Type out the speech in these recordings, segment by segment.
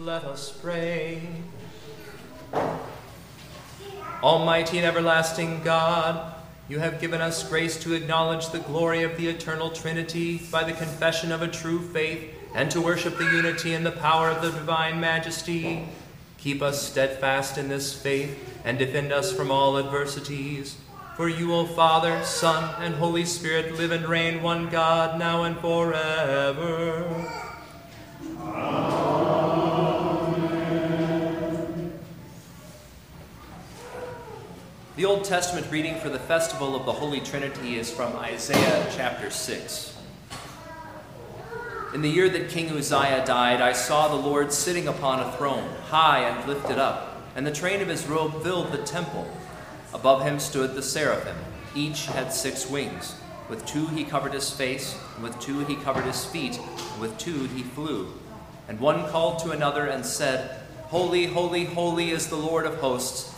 Let us pray. Almighty and everlasting God, you have given us grace to acknowledge the glory of the eternal Trinity by the confession of a true faith and to worship the unity and the power of the divine majesty. Keep us steadfast in this faith and defend us from all adversities. For you, O Father, Son, and Holy Spirit, live and reign one God, now and forever. The Old Testament reading for the festival of the Holy Trinity is from Isaiah chapter 6. In the year that King Uzziah died, I saw the Lord sitting upon a throne, high and lifted up, and the train of his robe filled the temple. Above him stood the seraphim. Each had six wings. With two he covered his face, and with two he covered his feet, and with two he flew. And one called to another and said, Holy, holy, holy is the Lord of hosts.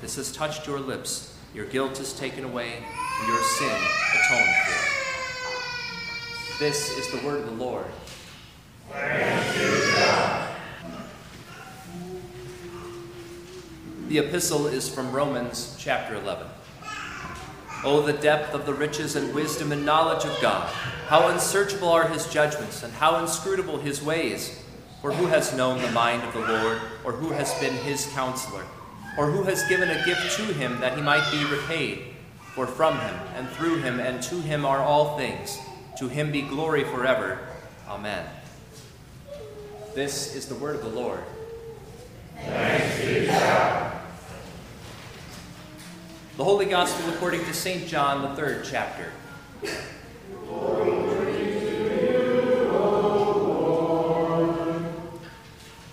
this has touched your lips. Your guilt is taken away, and your sin atoned for. This is the word of the Lord. The epistle is from Romans chapter 11. Oh, the depth of the riches and wisdom and knowledge of God! How unsearchable are his judgments, and how inscrutable his ways! For who has known the mind of the Lord, or who has been his counselor, or who has given a gift to him that he might be repaid? For from him, and through him, and to him are all things. To him be glory forever. Amen. This is the word of the Lord. The Holy Gospel according to St. John, the third chapter.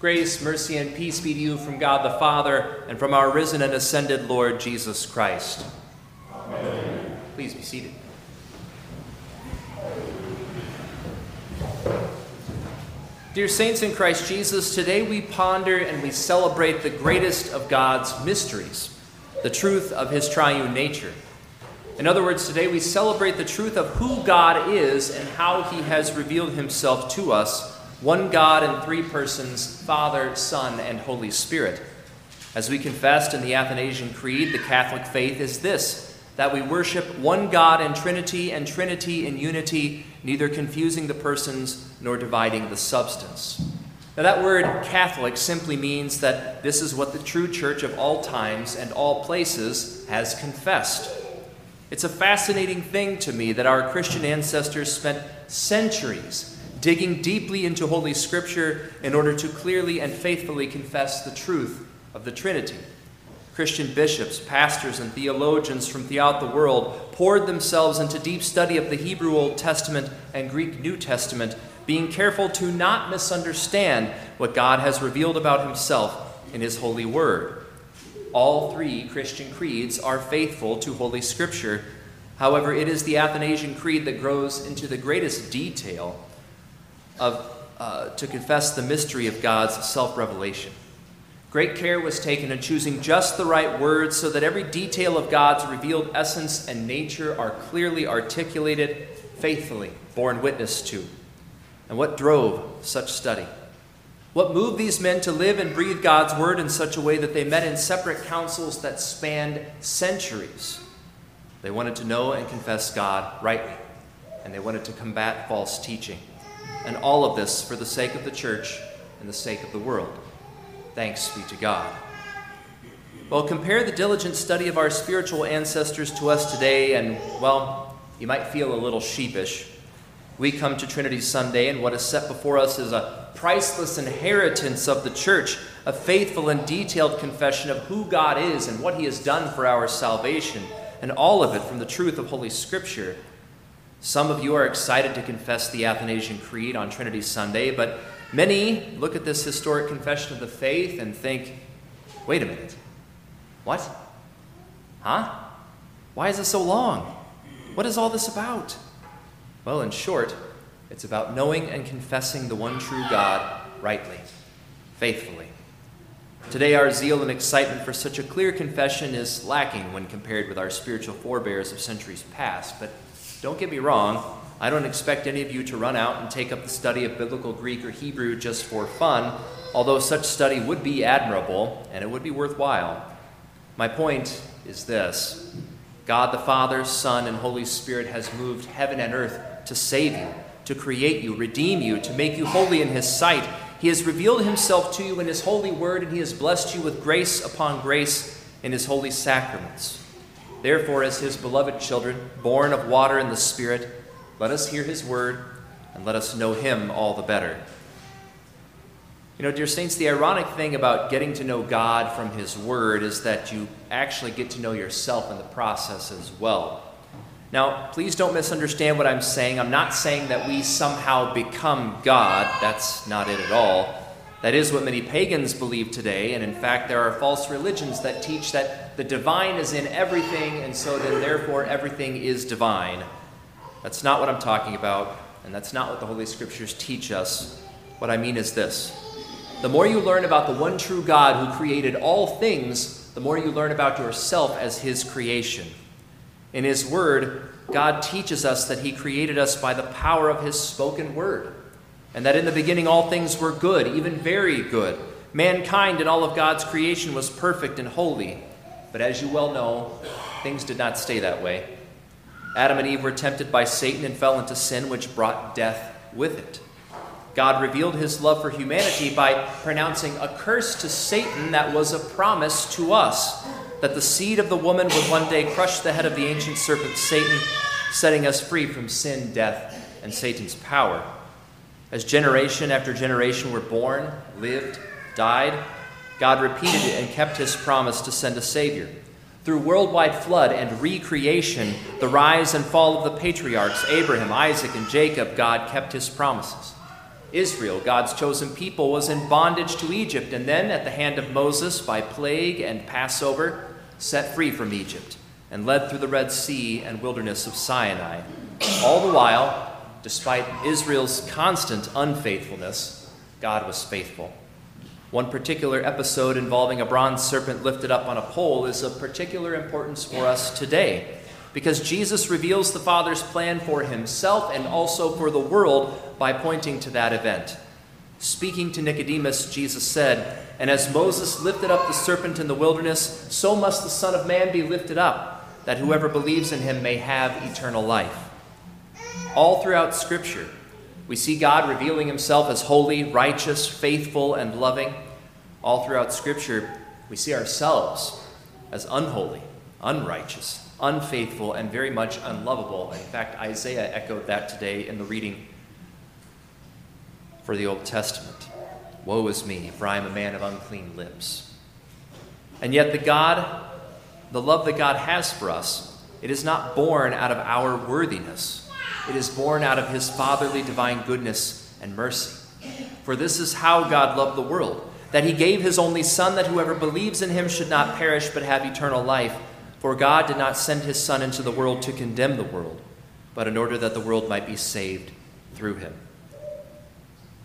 Grace, mercy, and peace be to you from God the Father and from our risen and ascended Lord Jesus Christ. Amen. Please be seated. Dear saints in Christ Jesus, today we ponder and we celebrate the greatest of God's mysteries, the truth of his triune nature. In other words, today we celebrate the truth of who God is and how he has revealed himself to us one God in three persons, Father, Son, and Holy Spirit. As we confessed in the Athanasian Creed, the Catholic faith is this that we worship one God in Trinity and Trinity in unity, neither confusing the persons nor dividing the substance. Now, that word Catholic simply means that this is what the true church of all times and all places has confessed. It's a fascinating thing to me that our Christian ancestors spent centuries digging deeply into Holy Scripture in order to clearly and faithfully confess the truth of the Trinity. Christian bishops, pastors, and theologians from throughout the world poured themselves into deep study of the Hebrew Old Testament and Greek New Testament, being careful to not misunderstand what God has revealed about himself in his holy word. All three Christian creeds are faithful to Holy Scripture. However, it is the Athanasian Creed that grows into the greatest detail of, uh, to confess the mystery of God's self revelation. Great care was taken in choosing just the right words so that every detail of God's revealed essence and nature are clearly articulated, faithfully borne witness to. And what drove such study? What moved these men to live and breathe God's word in such a way that they met in separate councils that spanned centuries? They wanted to know and confess God rightly, and they wanted to combat false teaching. And all of this for the sake of the church and the sake of the world. Thanks be to God. Well, compare the diligent study of our spiritual ancestors to us today, and, well, you might feel a little sheepish. We come to Trinity Sunday, and what is set before us is a priceless inheritance of the church, a faithful and detailed confession of who God is and what He has done for our salvation, and all of it from the truth of Holy Scripture. Some of you are excited to confess the Athanasian Creed on Trinity Sunday, but Many look at this historic confession of the faith and think, wait a minute, what? Huh? Why is it so long? What is all this about? Well, in short, it's about knowing and confessing the one true God rightly, faithfully. Today, our zeal and excitement for such a clear confession is lacking when compared with our spiritual forebears of centuries past. But don't get me wrong, I don't expect any of you to run out and take up the study of biblical Greek or Hebrew just for fun, although such study would be admirable and it would be worthwhile. My point is this God the Father, Son, and Holy Spirit has moved heaven and earth to save you, to create you, redeem you, to make you holy in His sight. He has revealed Himself to you in His holy word, and He has blessed you with grace upon grace in His holy sacraments. Therefore, as His beloved children, born of water and the Spirit, let us hear his word and let us know him all the better. You know, dear saints, the ironic thing about getting to know God from his word is that you actually get to know yourself in the process as well. Now, please don't misunderstand what I'm saying. I'm not saying that we somehow become God. That's not it at all. That is what many pagans believe today, and in fact, there are false religions that teach that the divine is in everything, and so then therefore everything is divine. That's not what I'm talking about, and that's not what the Holy Scriptures teach us. What I mean is this the more you learn about the one true God who created all things, the more you learn about yourself as His creation. In His Word, God teaches us that He created us by the power of His spoken Word, and that in the beginning all things were good, even very good. Mankind and all of God's creation was perfect and holy. But as you well know, things did not stay that way. Adam and Eve were tempted by Satan and fell into sin, which brought death with it. God revealed his love for humanity by pronouncing a curse to Satan that was a promise to us that the seed of the woman would one day crush the head of the ancient serpent Satan, setting us free from sin, death, and Satan's power. As generation after generation were born, lived, died, God repeated it and kept his promise to send a Savior. Through worldwide flood and recreation, the rise and fall of the patriarchs, Abraham, Isaac, and Jacob, God kept his promises. Israel, God's chosen people, was in bondage to Egypt, and then, at the hand of Moses, by plague and Passover, set free from Egypt and led through the Red Sea and wilderness of Sinai. All the while, despite Israel's constant unfaithfulness, God was faithful. One particular episode involving a bronze serpent lifted up on a pole is of particular importance for us today because Jesus reveals the Father's plan for himself and also for the world by pointing to that event. Speaking to Nicodemus, Jesus said, And as Moses lifted up the serpent in the wilderness, so must the Son of Man be lifted up, that whoever believes in him may have eternal life. All throughout Scripture, we see God revealing himself as holy, righteous, faithful, and loving. All throughout Scripture, we see ourselves as unholy, unrighteous, unfaithful, and very much unlovable. In fact, Isaiah echoed that today in the reading for the Old Testament. Woe is me, for I am a man of unclean lips. And yet, the God, the love that God has for us, it is not born out of our worthiness. It is born out of his fatherly divine goodness and mercy. For this is how God loved the world that he gave his only Son, that whoever believes in him should not perish but have eternal life. For God did not send his Son into the world to condemn the world, but in order that the world might be saved through him.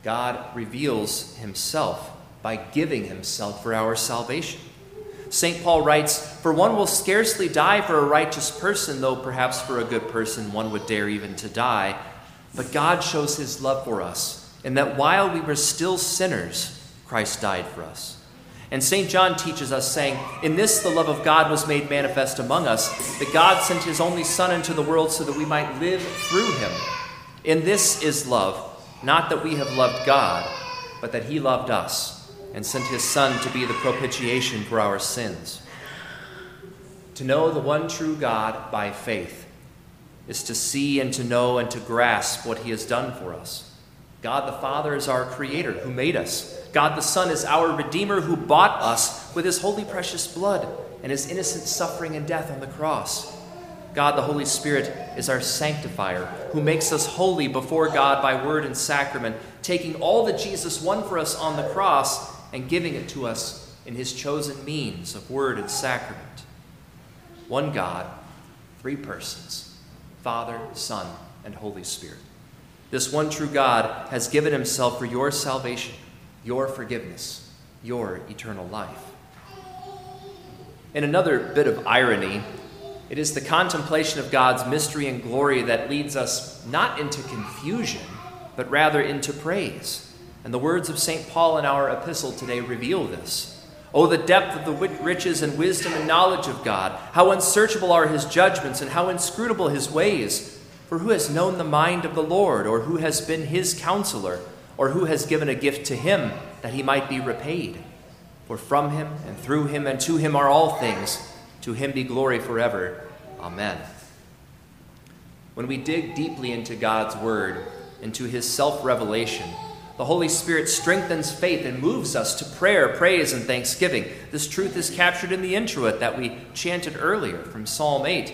God reveals himself by giving himself for our salvation. St. Paul writes, For one will scarcely die for a righteous person, though perhaps for a good person one would dare even to die. But God shows his love for us, in that while we were still sinners, Christ died for us. And St. John teaches us, saying, In this the love of God was made manifest among us, that God sent his only Son into the world so that we might live through him. In this is love not that we have loved God, but that He loved us and sent His Son to be the propitiation for our sins. To know the one true God by faith is to see and to know and to grasp what He has done for us. God the Father is our Creator who made us. God the Son is our Redeemer who bought us with His holy precious blood and His innocent suffering and death on the cross. God the Holy Spirit is our sanctifier, who makes us holy before God by word and sacrament, taking all that Jesus won for us on the cross and giving it to us in his chosen means of word and sacrament. One God, three persons Father, Son, and Holy Spirit. This one true God has given himself for your salvation, your forgiveness, your eternal life. In another bit of irony, it is the contemplation of God's mystery and glory that leads us not into confusion, but rather into praise. And the words of St. Paul in our epistle today reveal this. Oh, the depth of the riches and wisdom and knowledge of God! How unsearchable are his judgments and how inscrutable his ways! For who has known the mind of the Lord, or who has been his counselor, or who has given a gift to him that he might be repaid? For from him and through him and to him are all things. To him be glory forever. Amen. When we dig deeply into God's Word, into His self revelation, the Holy Spirit strengthens faith and moves us to prayer, praise, and thanksgiving. This truth is captured in the introit that we chanted earlier from Psalm 8.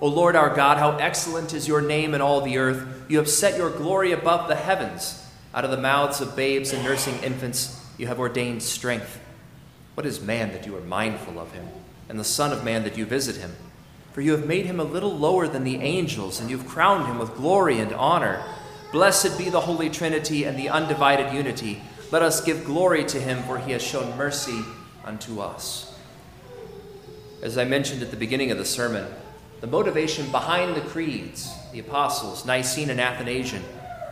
O Lord our God, how excellent is your name in all the earth. You have set your glory above the heavens. Out of the mouths of babes and nursing infants, you have ordained strength. What is man that you are mindful of him? and the Son of Man that you visit him. For you have made him a little lower than the angels, and you've crowned him with glory and honor. Blessed be the Holy Trinity and the undivided unity. Let us give glory to him, for he has shown mercy unto us. As I mentioned at the beginning of the sermon, the motivation behind the creeds, the apostles, Nicene and Athanasian,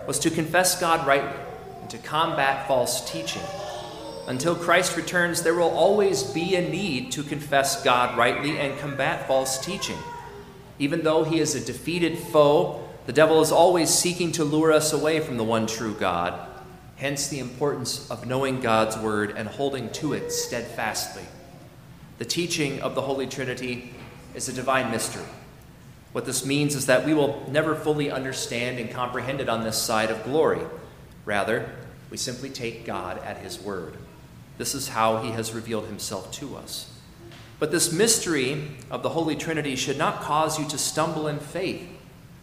was to confess God rightly and to combat false teaching. Until Christ returns, there will always be a need to confess God rightly and combat false teaching. Even though he is a defeated foe, the devil is always seeking to lure us away from the one true God. Hence, the importance of knowing God's word and holding to it steadfastly. The teaching of the Holy Trinity is a divine mystery. What this means is that we will never fully understand and comprehend it on this side of glory. Rather, we simply take God at his word. This is how he has revealed himself to us. But this mystery of the Holy Trinity should not cause you to stumble in faith.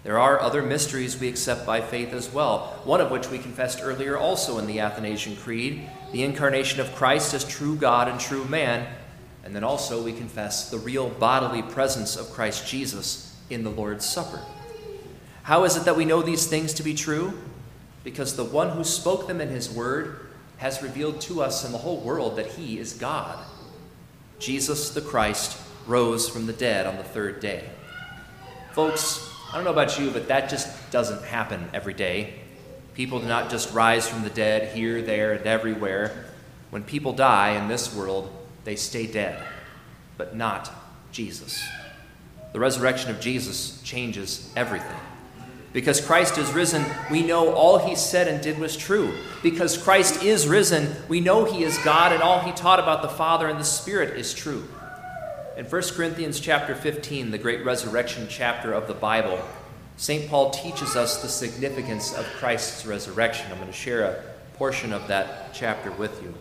There are other mysteries we accept by faith as well, one of which we confessed earlier also in the Athanasian Creed the incarnation of Christ as true God and true man. And then also we confess the real bodily presence of Christ Jesus in the Lord's Supper. How is it that we know these things to be true? Because the one who spoke them in his word has revealed to us and the whole world that he is God. Jesus the Christ rose from the dead on the third day. Folks, I don't know about you, but that just doesn't happen every day. People do not just rise from the dead here, there, and everywhere. When people die in this world, they stay dead, but not Jesus. The resurrection of Jesus changes everything. Because Christ is risen, we know all he said and did was true. Because Christ is risen, we know he is God and all he taught about the Father and the Spirit is true. In 1 Corinthians chapter 15, the great resurrection chapter of the Bible, St. Paul teaches us the significance of Christ's resurrection. I'm going to share a portion of that chapter with you.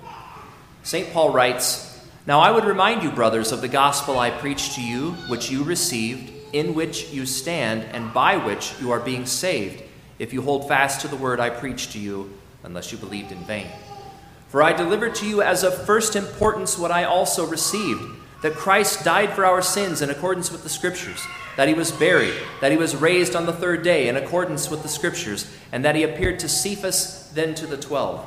St. Paul writes, Now I would remind you, brothers, of the gospel I preached to you, which you received in which you stand and by which you are being saved, if you hold fast to the word I preached to you, unless you believed in vain. For I delivered to you as of first importance what I also received that Christ died for our sins in accordance with the Scriptures, that he was buried, that he was raised on the third day in accordance with the Scriptures, and that he appeared to Cephas, then to the twelve.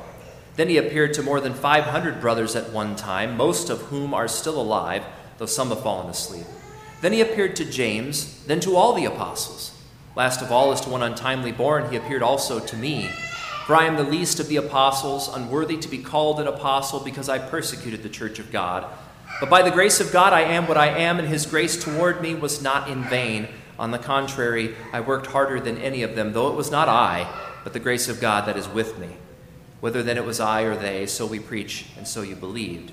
Then he appeared to more than 500 brothers at one time, most of whom are still alive, though some have fallen asleep. Then he appeared to James, then to all the apostles. Last of all, as to one untimely born, he appeared also to me. For I am the least of the apostles, unworthy to be called an apostle because I persecuted the church of God. But by the grace of God, I am what I am, and his grace toward me was not in vain. On the contrary, I worked harder than any of them, though it was not I, but the grace of God that is with me. Whether then it was I or they, so we preach, and so you believed.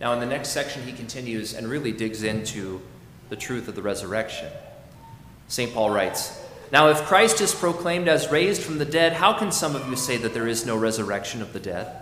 Now, in the next section, he continues and really digs into the truth of the resurrection. St. Paul writes Now, if Christ is proclaimed as raised from the dead, how can some of you say that there is no resurrection of the dead?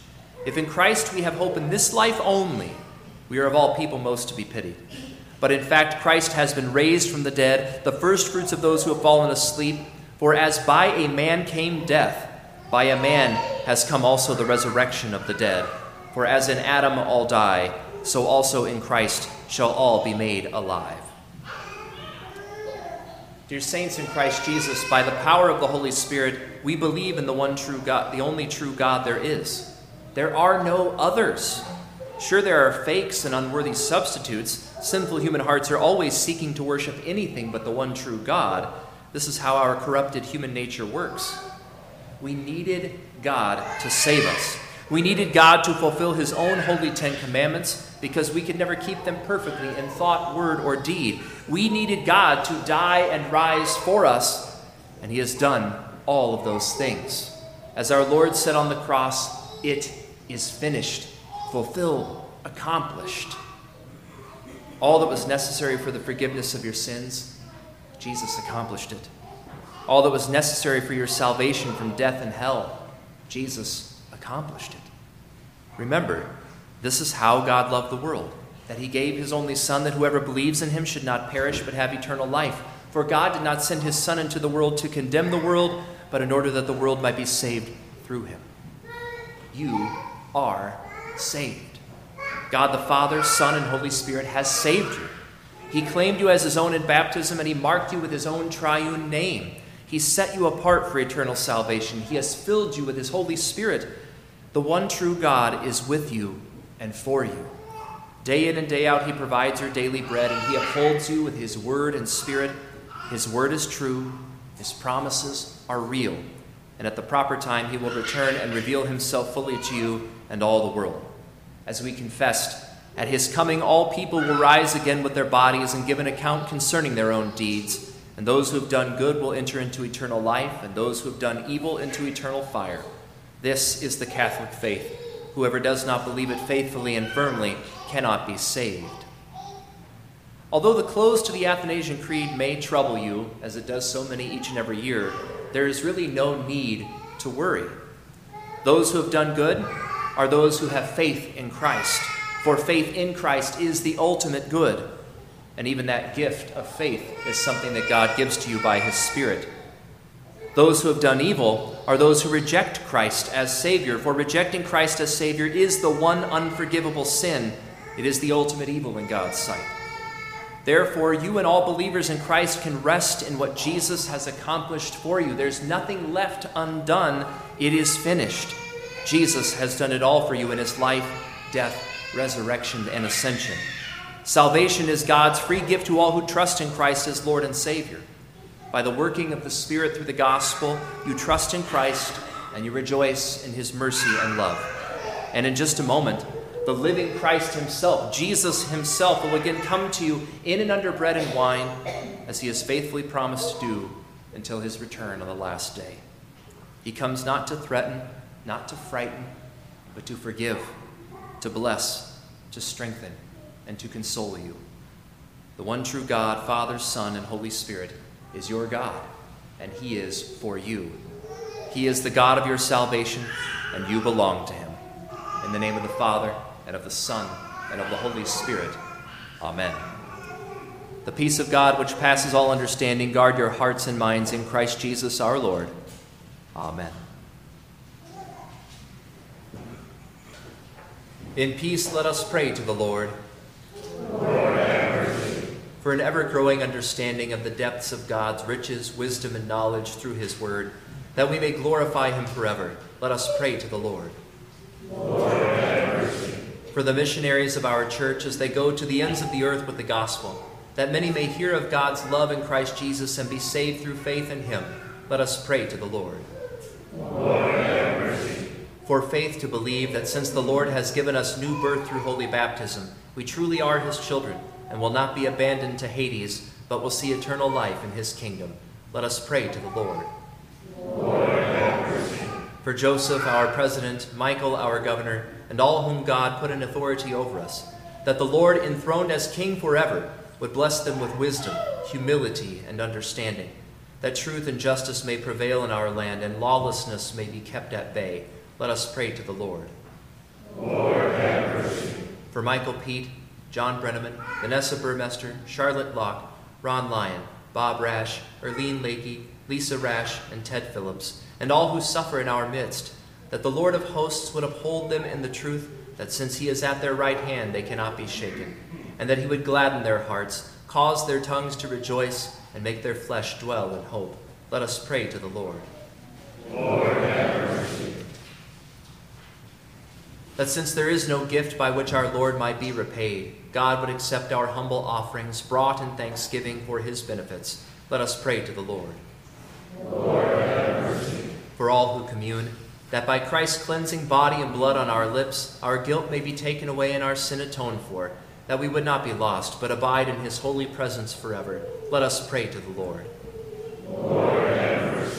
If in Christ we have hope in this life only, we are of all people most to be pitied. But in fact, Christ has been raised from the dead, the firstfruits of those who have fallen asleep. For as by a man came death, by a man has come also the resurrection of the dead. For as in Adam all die, so also in Christ shall all be made alive. Dear saints in Christ Jesus, by the power of the Holy Spirit, we believe in the one true God, the only true God there is. There are no others. Sure, there are fakes and unworthy substitutes. Sinful human hearts are always seeking to worship anything but the one true God. This is how our corrupted human nature works. We needed God to save us. We needed God to fulfill His own holy Ten Commandments because we could never keep them perfectly in thought, word, or deed. We needed God to die and rise for us, and He has done all of those things. As our Lord said on the cross, it is finished, fulfilled, accomplished. All that was necessary for the forgiveness of your sins, Jesus accomplished it. All that was necessary for your salvation from death and hell, Jesus accomplished it. Remember, this is how God loved the world that he gave his only Son, that whoever believes in him should not perish but have eternal life. For God did not send his Son into the world to condemn the world, but in order that the world might be saved through him. You are saved. God the Father, Son, and Holy Spirit has saved you. He claimed you as his own in baptism, and he marked you with his own triune name. He set you apart for eternal salvation. He has filled you with his Holy Spirit. The one true God is with you and for you. Day in and day out, He provides your daily bread, and He upholds you with His word and spirit. His word is true, His promises are real, and at the proper time, He will return and reveal Himself fully to you and all the world. As we confessed, at His coming, all people will rise again with their bodies and give an account concerning their own deeds. And those who have done good will enter into eternal life, and those who have done evil into eternal fire. This is the Catholic faith. Whoever does not believe it faithfully and firmly cannot be saved. Although the close to the Athanasian Creed may trouble you, as it does so many each and every year, there is really no need to worry. Those who have done good are those who have faith in Christ, for faith in Christ is the ultimate good. And even that gift of faith is something that God gives to you by His Spirit. Those who have done evil are those who reject Christ as Savior, for rejecting Christ as Savior is the one unforgivable sin. It is the ultimate evil in God's sight. Therefore, you and all believers in Christ can rest in what Jesus has accomplished for you. There's nothing left undone, it is finished. Jesus has done it all for you in his life, death, resurrection, and ascension. Salvation is God's free gift to all who trust in Christ as Lord and Savior. By the working of the Spirit through the gospel, you trust in Christ and you rejoice in his mercy and love. And in just a moment, the living Christ himself, Jesus himself, will again come to you in and under bread and wine, as he has faithfully promised to do until his return on the last day. He comes not to threaten, not to frighten, but to forgive, to bless, to strengthen, and to console you. The one true God, Father, Son, and Holy Spirit, is your God, and he is for you. He is the God of your salvation, and you belong to him. In the name of the Father, and of the Son, and of the Holy Spirit. Amen. The peace of God, which passes all understanding, guard your hearts and minds in Christ Jesus our Lord. Amen. In peace, let us pray to the Lord. Lord for an ever growing understanding of the depths of God's riches, wisdom, and knowledge through His Word, that we may glorify Him forever, let us pray to the Lord. Lord for the missionaries of our church as they go to the ends of the earth with the gospel, that many may hear of God's love in Christ Jesus and be saved through faith in him. Let us pray to the Lord. Lord for faith to believe that since the Lord has given us new birth through holy baptism, we truly are his children and will not be abandoned to Hades, but will see eternal life in his kingdom. Let us pray to the Lord. For Joseph, our president, Michael, our governor, and all whom God put in authority over us, that the Lord, enthroned as King forever, would bless them with wisdom, humility, and understanding, that truth and justice may prevail in our land, and lawlessness may be kept at bay. Let us pray to the Lord. Lord, have mercy. For Michael Pete, John Brenneman, Vanessa Burmester, Charlotte Locke, Ron Lyon, Bob Rash, Erlene Lakey, Lisa Rash, and Ted Phillips, and all who suffer in our midst, that the Lord of hosts would uphold them in the truth that since he is at their right hand, they cannot be shaken, and that he would gladden their hearts, cause their tongues to rejoice, and make their flesh dwell in hope. Let us pray to the Lord. Lord, have mercy. That since there is no gift by which our Lord might be repaid, God would accept our humble offerings brought in thanksgiving for his benefits. Let us pray to the Lord. Lord. For all who commune, that by Christ's cleansing body and blood on our lips, our guilt may be taken away and our sin atoned for, that we would not be lost, but abide in his holy presence forever. Let us pray to the Lord. Lord.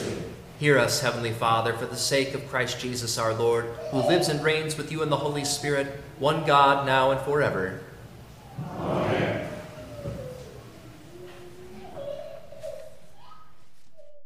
Hear us, Heavenly Father, for the sake of Christ Jesus our Lord, who lives and reigns with you in the Holy Spirit, one God, now and forever.